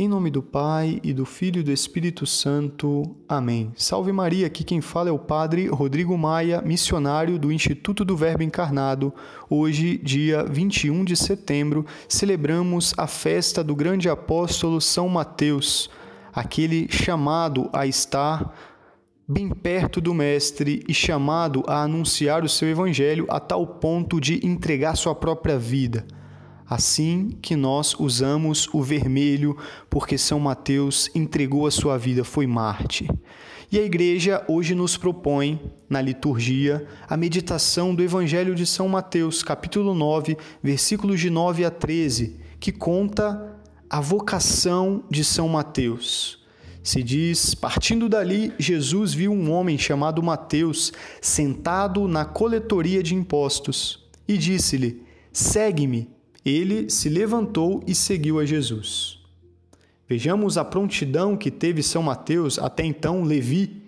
Em nome do Pai e do Filho e do Espírito Santo. Amém. Salve Maria, aqui quem fala é o Padre Rodrigo Maia, missionário do Instituto do Verbo Encarnado. Hoje, dia 21 de setembro, celebramos a festa do grande apóstolo São Mateus, aquele chamado a estar bem perto do Mestre e chamado a anunciar o seu Evangelho a tal ponto de entregar sua própria vida assim que nós usamos o vermelho, porque São Mateus entregou a sua vida, foi Marte. E a igreja hoje nos propõe, na liturgia, a meditação do Evangelho de São Mateus, capítulo 9, versículos de 9 a 13, que conta a vocação de São Mateus. Se diz: partindo dali, Jesus viu um homem chamado Mateus sentado na coletoria de impostos e disse-lhe: Segue-me. Ele se levantou e seguiu a Jesus. Vejamos a prontidão que teve São Mateus, até então Levi.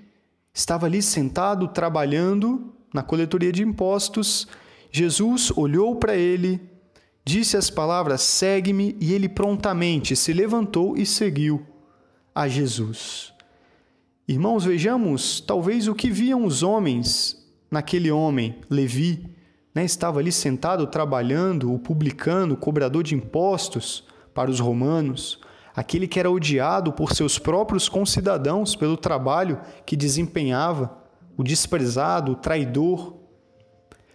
Estava ali sentado trabalhando na coletoria de impostos. Jesus olhou para ele, disse as palavras: Segue-me, e ele prontamente se levantou e seguiu a Jesus. Irmãos, vejamos talvez o que viam os homens naquele homem, Levi, né, estava ali sentado trabalhando, o publicano, o cobrador de impostos para os romanos, aquele que era odiado por seus próprios concidadãos pelo trabalho que desempenhava, o desprezado, o traidor.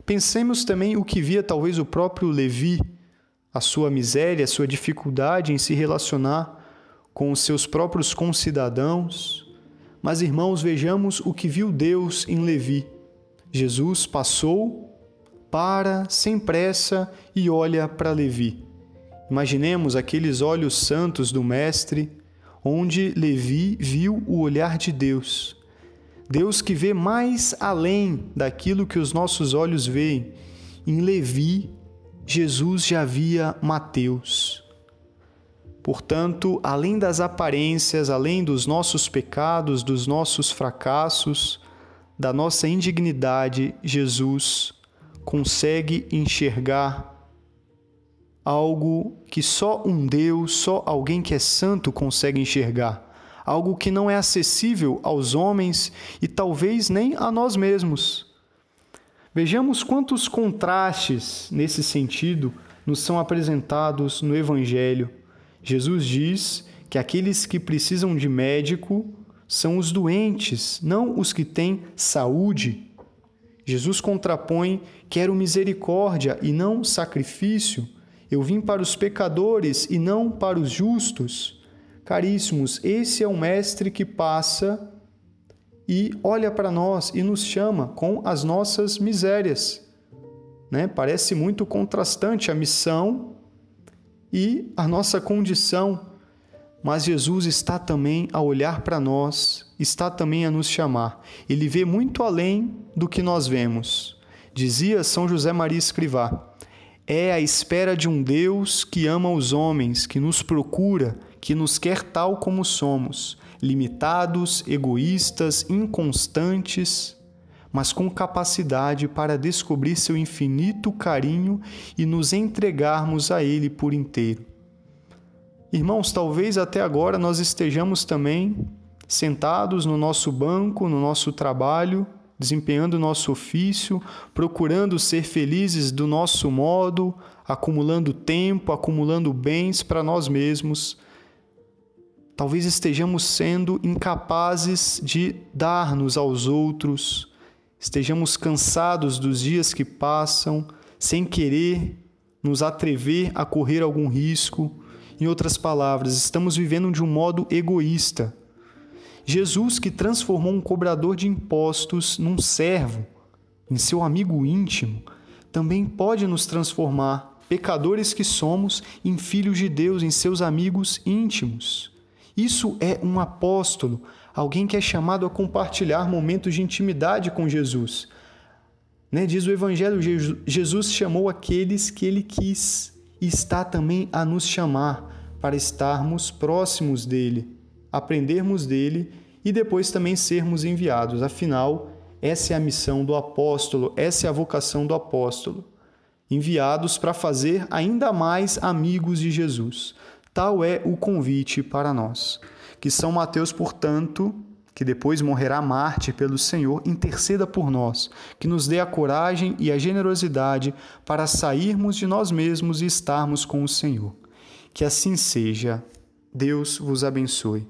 Pensemos também o que via talvez o próprio Levi, a sua miséria, a sua dificuldade em se relacionar com os seus próprios concidadãos. Mas, irmãos, vejamos o que viu Deus em Levi. Jesus passou para sem pressa e olha para Levi. Imaginemos aqueles olhos santos do Mestre, onde Levi viu o olhar de Deus. Deus que vê mais além daquilo que os nossos olhos veem. Em Levi, Jesus já via Mateus. Portanto, além das aparências, além dos nossos pecados, dos nossos fracassos, da nossa indignidade, Jesus consegue enxergar algo que só um Deus, só alguém que é santo consegue enxergar. Algo que não é acessível aos homens e talvez nem a nós mesmos. Vejamos quantos contrastes nesse sentido nos são apresentados no Evangelho. Jesus diz que aqueles que precisam de médico são os doentes, não os que têm saúde. Jesus contrapõe: quero misericórdia e não sacrifício. Eu vim para os pecadores e não para os justos. Caríssimos, esse é o Mestre que passa e olha para nós e nos chama com as nossas misérias. Né? Parece muito contrastante a missão e a nossa condição mas Jesus está também a olhar para nós, está também a nos chamar. Ele vê muito além do que nós vemos. Dizia São José Maria Escrivá: é a espera de um Deus que ama os homens, que nos procura, que nos quer tal como somos, limitados, egoístas, inconstantes, mas com capacidade para descobrir seu infinito carinho e nos entregarmos a Ele por inteiro. Irmãos, talvez até agora nós estejamos também sentados no nosso banco, no nosso trabalho, desempenhando o nosso ofício, procurando ser felizes do nosso modo, acumulando tempo, acumulando bens para nós mesmos. Talvez estejamos sendo incapazes de dar-nos aos outros, estejamos cansados dos dias que passam, sem querer nos atrever a correr algum risco em outras palavras, estamos vivendo de um modo egoísta. Jesus, que transformou um cobrador de impostos num servo, em seu amigo íntimo, também pode nos transformar, pecadores que somos, em filhos de Deus, em seus amigos íntimos. Isso é um apóstolo, alguém que é chamado a compartilhar momentos de intimidade com Jesus. Né? Diz o Evangelho: Jesus chamou aqueles que ele quis está também a nos chamar para estarmos próximos dele, aprendermos dele e depois também sermos enviados. Afinal, essa é a missão do apóstolo, essa é a vocação do apóstolo. Enviados para fazer ainda mais amigos de Jesus, Tal é o convite para nós. Que São Mateus, portanto, que depois morrerá mártir pelo Senhor, interceda por nós, que nos dê a coragem e a generosidade para sairmos de nós mesmos e estarmos com o Senhor. Que assim seja. Deus vos abençoe.